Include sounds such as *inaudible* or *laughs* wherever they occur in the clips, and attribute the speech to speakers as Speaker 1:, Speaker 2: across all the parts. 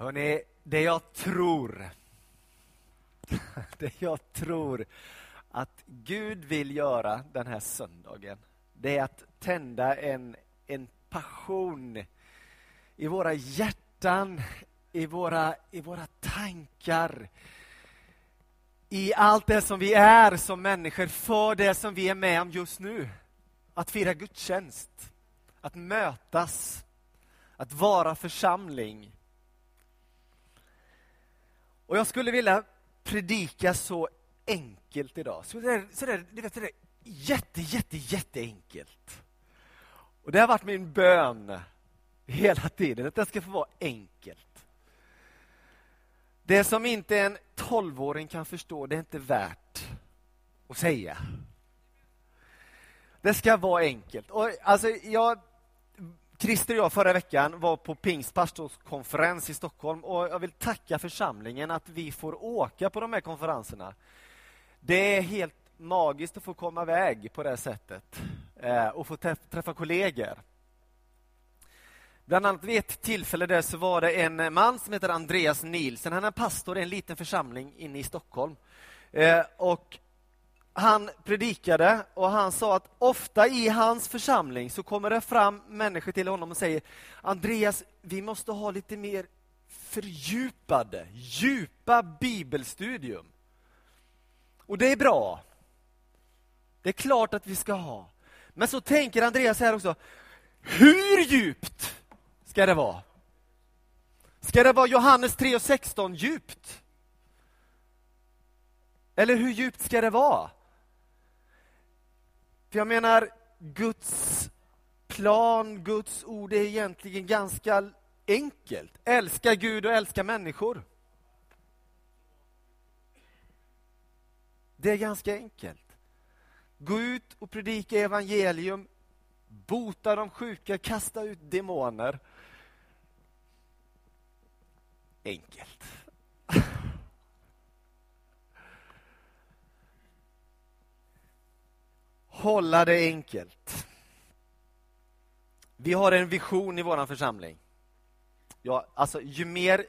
Speaker 1: Hörrni, det jag tror, *laughs* det jag tror att Gud vill göra den här söndagen, det är att tända en, en passion i våra hjärtan, i våra, i våra tankar, i allt det som vi är som människor för det som vi är med om just nu. Att fira gudstjänst, att mötas, att vara församling. Och jag skulle vilja predika så enkelt idag. Så där, så där, ni vet, så där, jätte, jätte, jätteenkelt. Och det har varit min bön hela tiden, att det ska få vara enkelt. Det som inte en tolvåring kan förstå, det är inte värt att säga. Det ska vara enkelt. Och alltså, jag, Christer och jag förra veckan var på Pingstpastorskonferens i Stockholm och jag vill tacka församlingen att vi får åka på de här konferenserna. Det är helt magiskt att få komma iväg på det sättet eh, och få träffa kollegor. Bland annat vid ett tillfälle där så var det en man som heter Andreas Nielsen. Han är pastor i en liten församling inne i Stockholm. Eh, och han predikade och han sa att ofta i hans församling så kommer det fram människor till honom och säger Andreas, vi måste ha lite mer fördjupade, djupa bibelstudium. Och det är bra. Det är klart att vi ska ha. Men så tänker Andreas här också, hur djupt ska det vara? Ska det vara Johannes 3 och 16 djupt? Eller hur djupt ska det vara? För jag menar, Guds plan, Guds ord är egentligen ganska enkelt. Älska Gud och älska människor. Det är ganska enkelt. Gå ut och predika evangelium, bota de sjuka, kasta ut demoner. Enkelt. Hålla det enkelt. Vi har en vision i vår församling. Ja, alltså, ju, mer,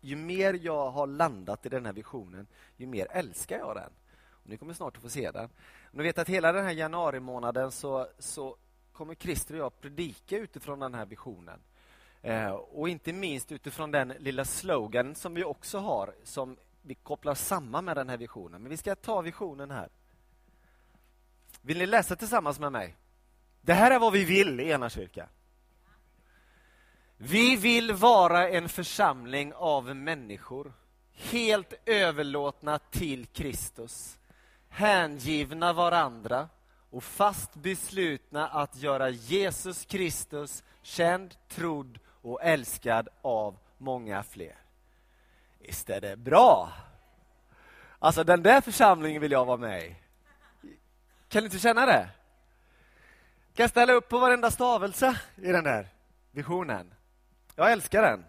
Speaker 1: ju mer jag har landat i den här visionen, ju mer älskar jag den. Och ni kommer snart att få se den. Ni vet att hela den här januari månaden så, så kommer Christer och jag predika utifrån den här visionen. Eh, och inte minst utifrån den lilla slogan som vi också har, som vi kopplar samman med den här visionen. Men vi ska ta visionen här. Vill ni läsa tillsammans med mig? Det här är vad vi vill i ena kyrka. Vi vill vara en församling av människor helt överlåtna till Kristus, hängivna varandra och fast beslutna att göra Jesus Kristus känd, trodd och älskad av många fler. Visst är det bra? Alltså, den där församlingen vill jag vara med i. Kan du inte känna det? Kan jag ställa upp på varenda stavelse i den där visionen? Jag älskar den.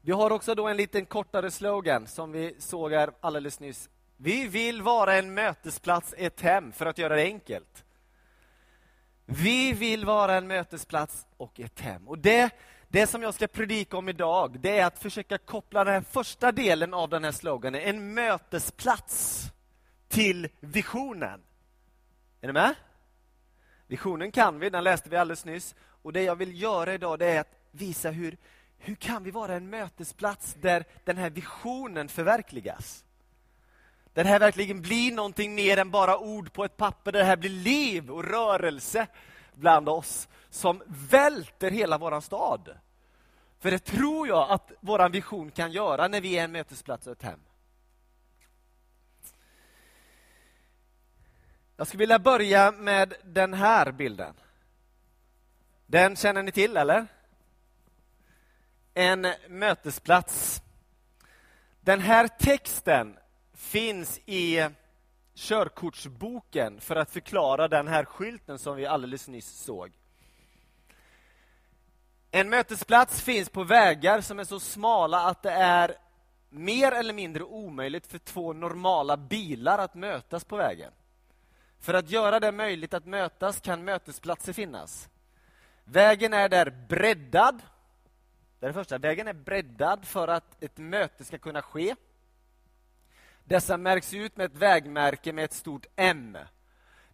Speaker 1: Vi har också då en liten kortare slogan som vi såg här alldeles nyss. Vi vill vara en mötesplats, ett hem, för att göra det enkelt. Vi vill vara en mötesplats och ett hem. Och det, det som jag ska predika om idag, det är att försöka koppla den första delen av den här sloganen, en mötesplats, till visionen. Är ni med? Visionen kan vi, den läste vi alldeles nyss. Och det jag vill göra idag det är att visa hur, hur kan vi vara en mötesplats där den här visionen förverkligas. Där det här verkligen blir någonting mer än bara ord på ett papper, där det här blir liv och rörelse bland oss som välter hela vår stad. För det tror jag att vår vision kan göra när vi är en mötesplats och ett hem. Jag skulle vilja börja med den här bilden. Den känner ni till, eller? En mötesplats. Den här texten finns i körkortsboken för att förklara den här skylten som vi alldeles nyss såg. En mötesplats finns på vägar som är så smala att det är mer eller mindre omöjligt för två normala bilar att mötas på vägen. För att göra det möjligt att mötas kan mötesplatser finnas. Vägen är där breddad Det är det första. Vägen är breddad för att ett möte ska kunna ske. Dessa märks ut med ett vägmärke med ett stort M.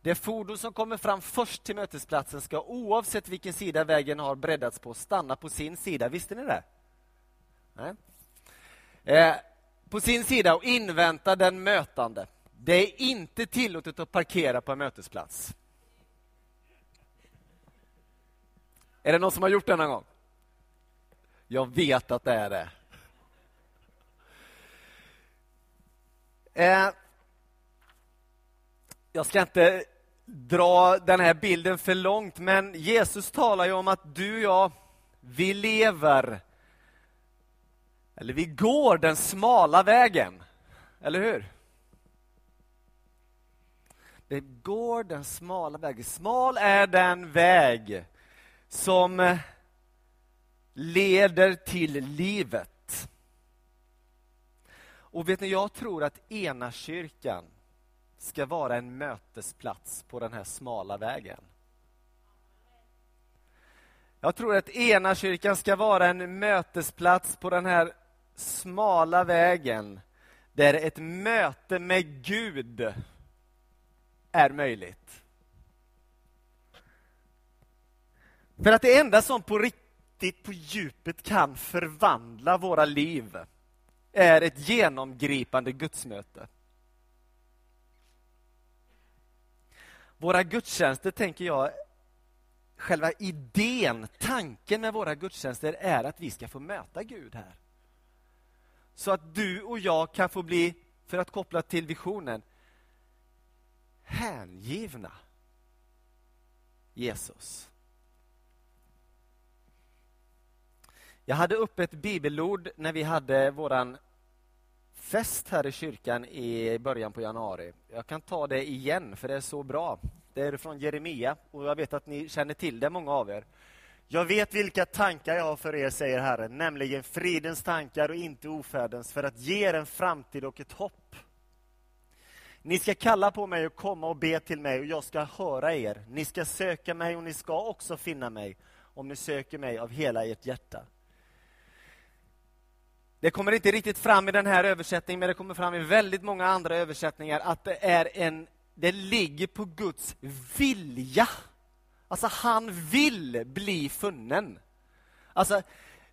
Speaker 1: Det fordon som kommer fram först till mötesplatsen ska oavsett vilken sida vägen har breddats på stanna på sin sida. Visste ni det? Nej. Eh, på sin sida och invänta den mötande. Det är inte tillåtet att parkera på en mötesplats. Är det någon som har gjort det någon gång? Jag vet att det är det. Eh, jag ska inte dra den här bilden för långt, men Jesus talar ju om att du och jag, vi lever, eller vi går den smala vägen. Eller hur? Det går den smala vägen. Smal är den väg som eh, leder till livet. Och vet ni, jag tror att ena kyrkan ska vara en mötesplats på den här smala vägen. Jag tror att ena kyrkan ska vara en mötesplats på den här smala vägen där ett möte med Gud är möjligt. För att det enda som på riktigt, på djupet kan förvandla våra liv är ett genomgripande gudsmöte. Våra gudstjänster, tänker jag, själva idén, tanken med våra gudstjänster är att vi ska få möta Gud här. Så att du och jag kan få bli, för att koppla till visionen, hängivna Jesus. Jag hade upp ett bibelord när vi hade våran fest här i kyrkan i början på januari. Jag kan ta det igen, för det är så bra. Det är från Jeremia och jag vet att ni känner till det, många av er. Jag vet vilka tankar jag har för er, säger Herren, nämligen fridens tankar och inte ofärdens, för att ge er en framtid och ett hopp. Ni ska kalla på mig och komma och be till mig och jag ska höra er. Ni ska söka mig och ni ska också finna mig om ni söker mig av hela ert hjärta. Det kommer inte riktigt fram i den här översättningen, men det kommer fram i väldigt många andra översättningar att det är en det ligger på Guds vilja. Alltså, han vill bli funnen. Alltså,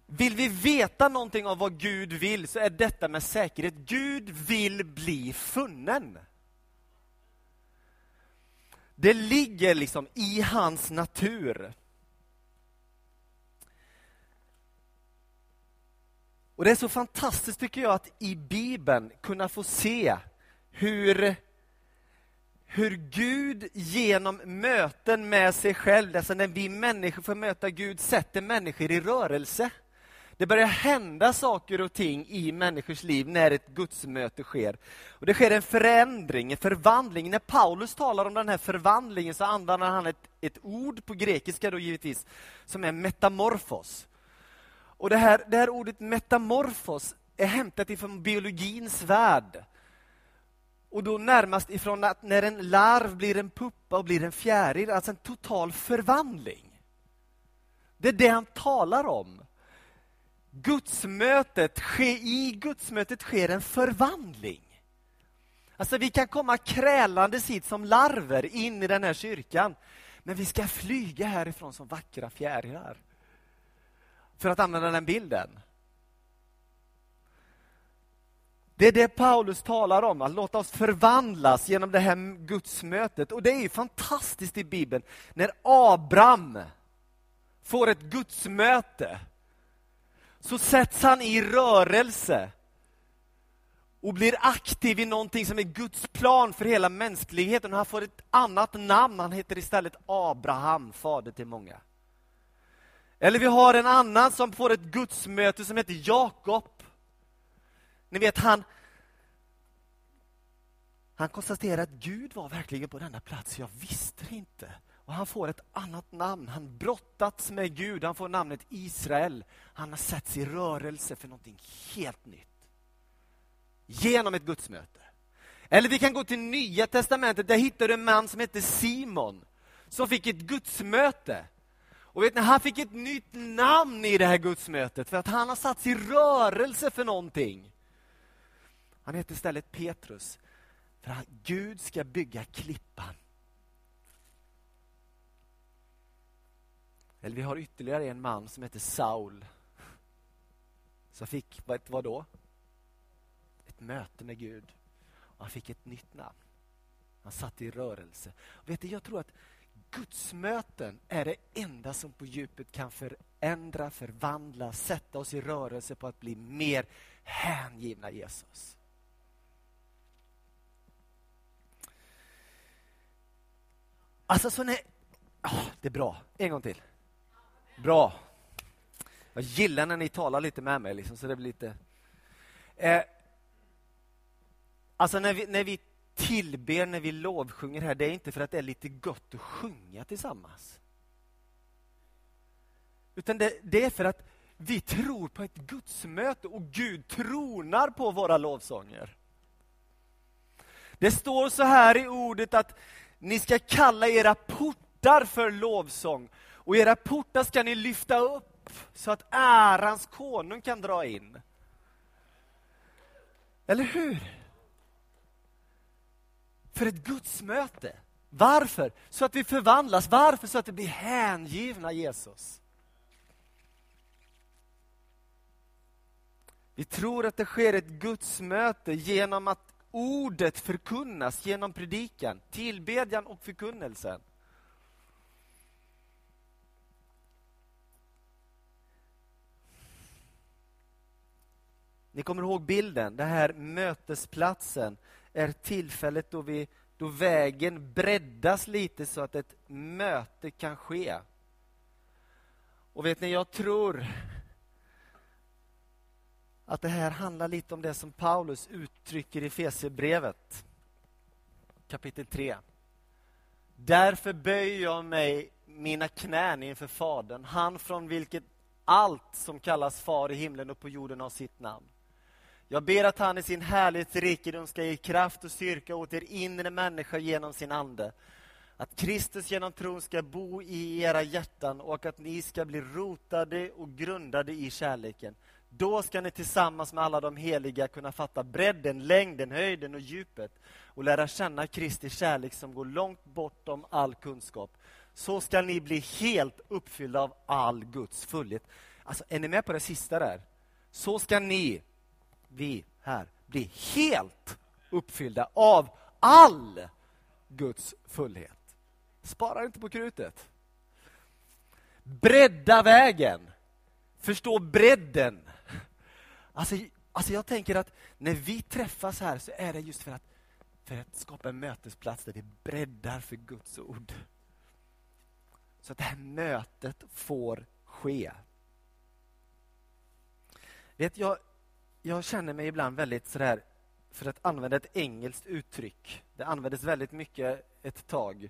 Speaker 1: vill vi veta någonting av vad Gud vill så är detta med säkerhet. Gud vill bli funnen. Det ligger liksom i hans natur. Och Det är så fantastiskt tycker jag att i Bibeln kunna få se hur, hur Gud genom möten med sig själv, alltså när vi människor får möta Gud, sätter människor i rörelse. Det börjar hända saker och ting i människors liv när ett gudsmöte sker. Och Det sker en förändring, en förvandling. När Paulus talar om den här förvandlingen så använder han ett, ett ord på grekiska då givetvis, som är metamorfos. Och det här, det här ordet metamorfos är hämtat ifrån biologins värld. Och då närmast ifrån att när en larv blir en puppa och blir en fjäril, alltså en total förvandling. Det är det han talar om. Gudsmötet, I gudsmötet sker en förvandling. Alltså vi kan komma krälandes hit som larver in i den här kyrkan. Men vi ska flyga härifrån som vackra fjärilar för att använda den bilden. Det är det Paulus talar om, att låta oss förvandlas genom det här gudsmötet. Och det är ju fantastiskt i Bibeln, när Abraham får ett gudsmöte, så sätts han i rörelse och blir aktiv i någonting som är Guds plan för hela mänskligheten. Han får ett annat namn, han heter istället Abraham, fader till många. Eller vi har en annan som får ett gudsmöte som heter Jakob. Ni vet, han, han konstaterar att Gud var verkligen på denna plats. Jag visste det inte. Och Han får ett annat namn. Han brottats med Gud. Han får namnet Israel. Han har satts i rörelse för någonting helt nytt. Genom ett gudsmöte. Eller vi kan gå till Nya Testamentet. Där hittar du en man som heter Simon. Som fick ett gudsmöte Och vet ni, han fick ett nytt namn i det här gudsmötet för att han har satts i rörelse för någonting. Han heter istället Petrus. För att Gud ska bygga klippan. Eller vi har ytterligare en man som heter Saul. Som fick, vet vad då? Ett möte med Gud. Och han fick ett nytt namn. Han satt i rörelse. Och vet du, jag tror att gudsmöten är det enda som på djupet kan förändra, förvandla, sätta oss i rörelse på att bli mer hängivna Jesus. Alltså så när... Oh, det är bra. En gång till. Bra. Jag gillar när ni talar lite med mig, liksom, så det blir lite... Eh, alltså när vi, när vi tillber, när vi lovsjunger här, det är inte för att det är lite gott att sjunga tillsammans. Utan det, det är för att vi tror på ett gudsmöte och Gud tronar på våra lovsånger. Det står så här i ordet att ni ska kalla era portar för lovsång och era portar ska ni lyfta upp så att ärans konung kan dra in. Eller hur? För ett gudsmöte. Varför? Så att vi förvandlas. Varför? Så att vi blir hängivna Jesus. Vi tror att det sker ett gudsmöte genom att ordet förkunnas genom predikan, tillbedjan och förkunnelsen. Ni kommer ihåg bilden, den här mötesplatsen är tillfället då, vi, då vägen breddas lite så att ett möte kan ske. Och vet ni, jag tror att det här handlar lite om det som Paulus uttrycker i Fesebrevet kapitel 3. Därför böjer jag mig mina knän inför Fadern, han från vilket allt som kallas far i himlen och på jorden har sitt namn. Jag ber att han i sin härlighets rikedom ska ge kraft och styrka åt er inre människa genom sin ande. Att Kristus genom tron ska bo i era hjärtan och att ni ska bli rotade och grundade i kärleken. Då ska ni tillsammans med alla de heliga kunna fatta bredden, längden, höjden och djupet och lära känna Kristi kärlek som går långt bortom all kunskap. Så ska ni bli helt uppfyllda av all Guds fullhet. Alltså, är ni med på det sista där? Så ska ni vi här blir helt uppfyllda av all Guds fullhet. Spara inte på krutet. Bredda vägen. Förstå bredden. Alltså, alltså jag tänker att när vi träffas här så är det just för att, för att skapa en mötesplats där vi breddar för Guds ord. Så att det här mötet får ske. Vet, jag, jag känner mig ibland väldigt sådär, för att använda ett engelskt uttryck. Det användes väldigt mycket ett tag.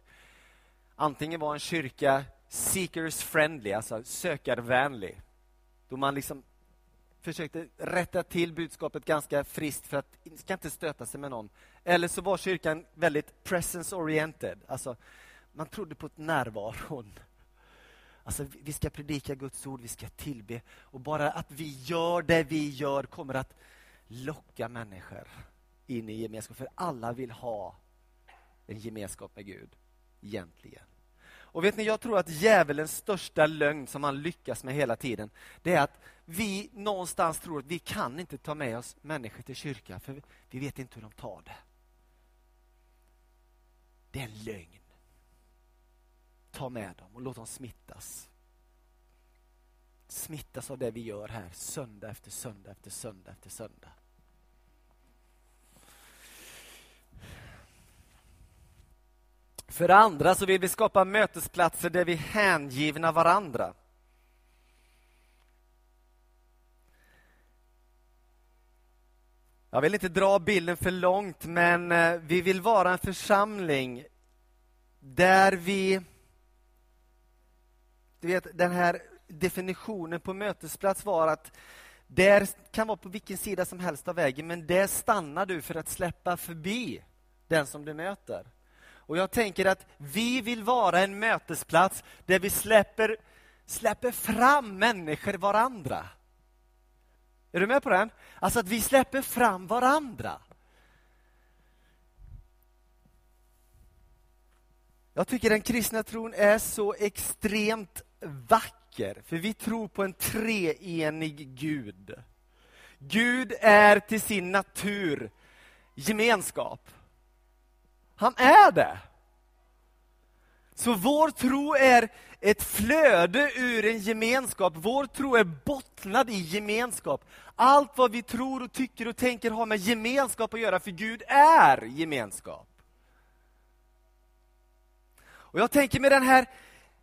Speaker 1: Antingen var en kyrka seekers friendly, alltså sökarvänlig. Då man liksom försökte rätta till budskapet ganska friskt för att ska inte stöta sig med någon. Eller så var kyrkan väldigt presence oriented, alltså man trodde på närvaron. Alltså, vi ska predika Guds ord, vi ska tillbe. Och bara att vi gör det vi gör kommer att locka människor in i gemenskap. För alla vill ha en gemenskap med Gud, egentligen. Och vet ni, jag tror att djävulens största lögn som han lyckas med hela tiden, det är att vi någonstans tror att vi kan inte ta med oss människor till kyrkan, för vi vet inte hur de tar det. Det är en lögn ta med dem och låt dem smittas. Smittas av det vi gör här söndag efter söndag efter söndag efter söndag. För det andra så vill vi skapa mötesplatser där vi är hängivna varandra. Jag vill inte dra bilden för långt, men eh, vi vill vara en församling där vi du vet, den här definitionen på mötesplats var att där kan vara på vilken sida som helst av vägen, men där stannar du för att släppa förbi den som du möter. Och jag tänker att vi vill vara en mötesplats där vi släpper släpper fram människor varandra. Är du med på den? Alltså att vi släpper fram varandra. Jag tycker den kristna tron är så extremt vacker, för vi tror på en treenig Gud. Gud är till sin natur gemenskap. Han är det. Så vår tro är ett flöde ur en gemenskap. Vår tro är bottnad i gemenskap. Allt vad vi tror och tycker och tänker har med gemenskap att göra, för Gud är gemenskap. Och Jag tänker med den här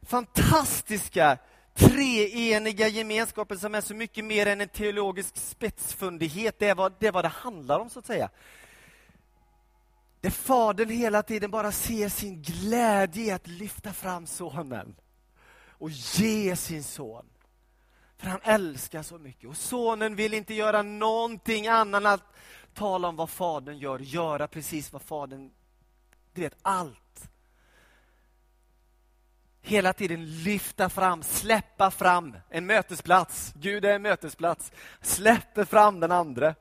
Speaker 1: fantastiska treeniga gemenskapen som är så mycket mer än en teologisk spetsfundighet. Det är vad det, är vad det handlar om, så att säga. Där Fadern hela tiden bara ser sin glädje i att lyfta fram Sonen och ge sin son. För han älskar så mycket. Och Sonen vill inte göra någonting annat än att tala om vad Fadern gör, göra precis vad Fadern... Du vet, allt hela tiden lyfta fram, släppa fram en mötesplats. Gud är en mötesplats. Släpper fram den andra.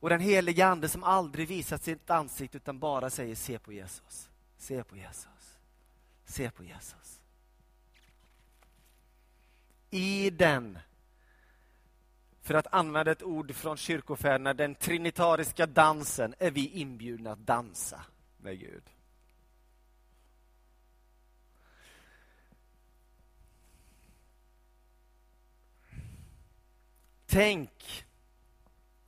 Speaker 1: Och den heliga Ande som aldrig visat sitt ansikte utan bara säger se på Jesus. Se på Jesus. Se på Jesus. I den, för att använda ett ord från kyrkofäderna, den trinitariska dansen är vi inbjudna att dansa med Gud. Tänk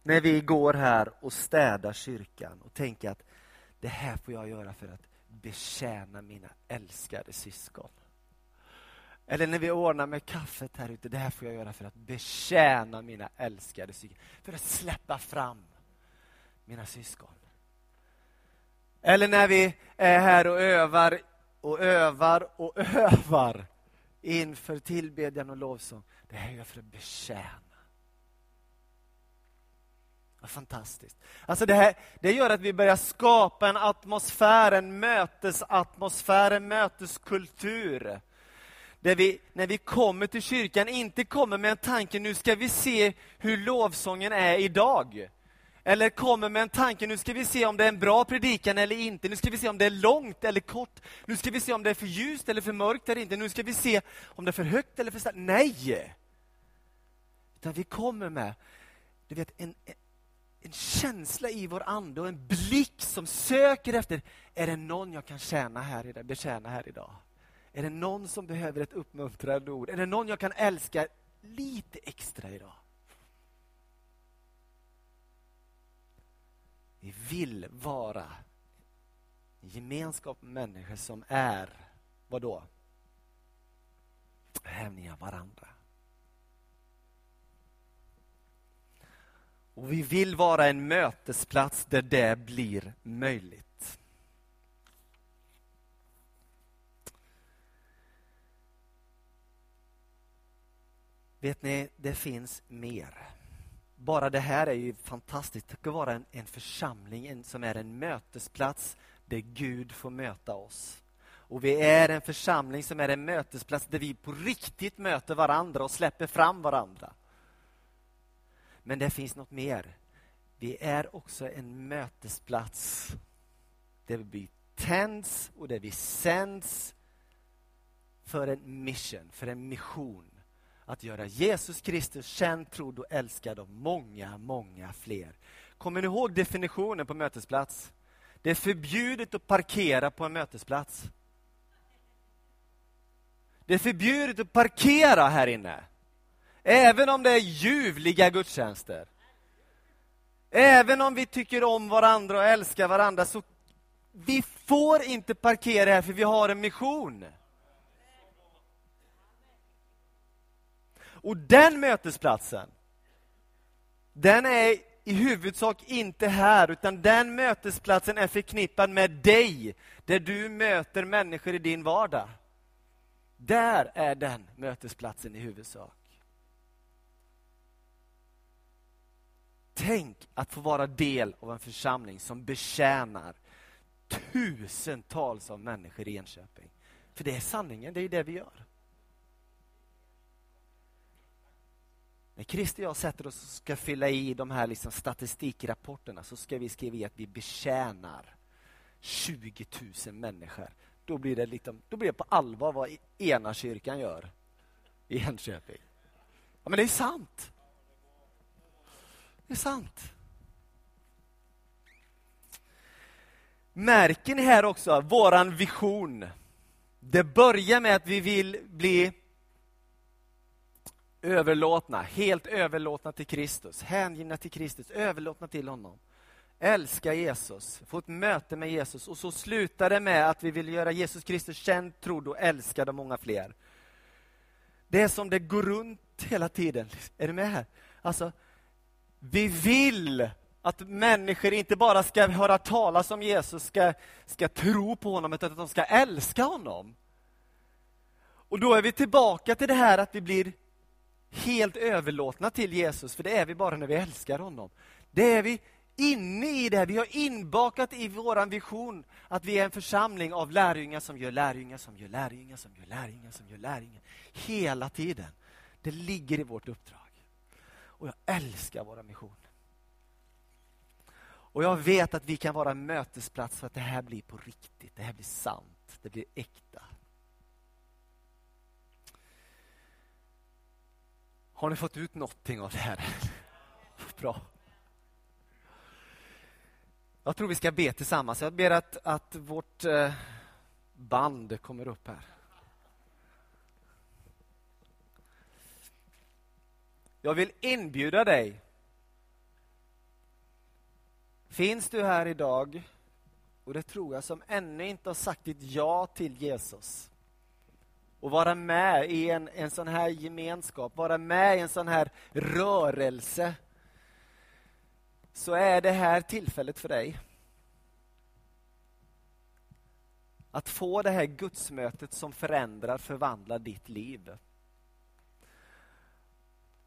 Speaker 1: när vi går här och städar kyrkan och tänker att det här får jag göra för att betjäna mina älskade syskon. Eller när vi ordnar med kaffet här ute, det här får jag göra för att betjäna mina älskade syskon. För att släppa fram mina syskon. Eller när vi är här och övar och övar och *laughs* övar inför tillbedjan och lovsång. Det här gör jag för att betjäna vad fantastiskt. Alltså det, här, det gör att vi börjar skapa en atmosfär, en mötesatmosfär, en möteskultur. Där vi, när vi kommer till kyrkan, inte kommer med en tanke, nu ska vi se hur lovsången är idag. Eller kommer med en tanke, nu ska vi se om det är en bra predikan eller inte. Nu ska vi se om det är långt eller kort. Nu ska vi se om det är för ljust eller för mörkt eller inte. Nu ska vi se om det är för högt eller för starkt. Nej! Utan vi kommer med du vet, en, en känsla i vår ande och en blick som söker efter, är det någon jag kan tjäna här idag, betjäna här idag? Är det någon som behöver ett uppmuntrande ord? Är det någon jag kan älska lite extra idag? Vi vill vara en gemenskap med människor som är, vad då? Hävningar varandra. Och vi vill vara en mötesplats där det blir möjligt. Vet ni, det finns mer. Bara det här är ju fantastiskt. Det ska vara en, en församling en, som är en mötesplats där Gud får möta oss. Och vi är en församling som är en mötesplats där vi på riktigt möter varandra och släpper fram varandra. Men det finns något mer. Vi är också en mötesplats där vi tänds och där vi sänds för en mission, för en mission. Att göra Jesus Kristus känd, trodd och älskad av många, många fler. Kommer ni ihåg definitionen på mötesplats? Det är förbjudet att parkera på en mötesplats. Det är förbjudet att parkera här inne. Även om det är ljuvliga gudstjänster. Även om vi tycker om varandra och älskar varandra, så vi får inte parkera här för vi har en mission. Och den mötesplatsen, den är i huvudsak inte här, utan den mötesplatsen är förknippad med dig, där du möter människor i din vardag. Där är den mötesplatsen i huvudsak. Tänk att få vara del av en församling som betjänar tusentals av människor i Enköping. För det är sanningen, det är det vi gör. När Kristi och jag sätter oss och ska fylla i de här liksom statistikrapporterna så ska vi skriva i att vi betjänar 20 000 människor. Då blir det, liksom, då blir det på allvar vad ena kyrkan gör i Enköping. Ja, men det är sant! Det är sant. Märker ni här också våran vision? Det börjar med att vi vill bli överlåtna, helt överlåtna till Kristus, hängivna till Kristus, överlåtna till honom. Älska Jesus, få ett möte med Jesus och så slutar det med att vi vill göra Jesus Kristus känd, trodd och älskad av många fler. Det är som det går runt hela tiden. Är du med här? Alltså, vi vill att människor inte bara ska höra talas om Jesus, ska, ska tro på honom, utan att de ska älska honom. Och då är vi tillbaka till det här att vi blir helt överlåtna till Jesus, för det är vi bara när vi älskar honom. Det är vi inne i det, vi har inbakat i vår vision att vi är en församling av lärjungar som gör lärjungar, som gör lärjungar, som gör lärjungar, som gör lärjungar. Hela tiden. Det ligger i vårt uppdrag. Och jag älskar vår mission. Och jag vet att vi kan vara en mötesplats för att det här blir på riktigt, det här blir sant, det blir äkta. Har ni fått ut någonting av det här? *laughs* Bra. Jag tror vi ska be tillsammans. Jag ber att, att vårt eh, band kommer upp här. Jag vill inbjuda dig. Finns du här idag, och det tror jag, som ännu inte har sagt ditt ja till Jesus och vara med i en, en sån här gemenskap, vara med i en sån här rörelse så är det här tillfället för dig. Att få det här gudsmötet som förändrar, förvandlar ditt liv.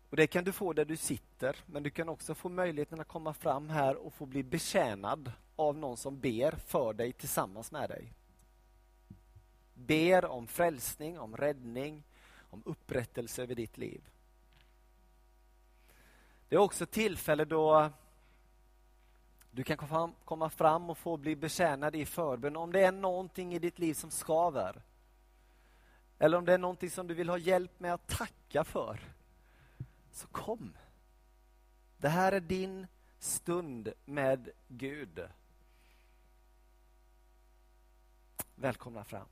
Speaker 1: Och Det kan du få där du sitter, men du kan också få möjligheten att komma fram här och få bli betjänad av någon som ber för dig tillsammans med dig. Ber om frälsning, om räddning, om upprättelse över ditt liv. Det är också tillfälle då du kan komma fram och få bli betjänad i förbön om det är någonting i ditt liv som skaver. Eller om det är någonting som du vill ha hjälp med att tacka för. Så kom. Det här är din stund med Gud. Välkomna fram.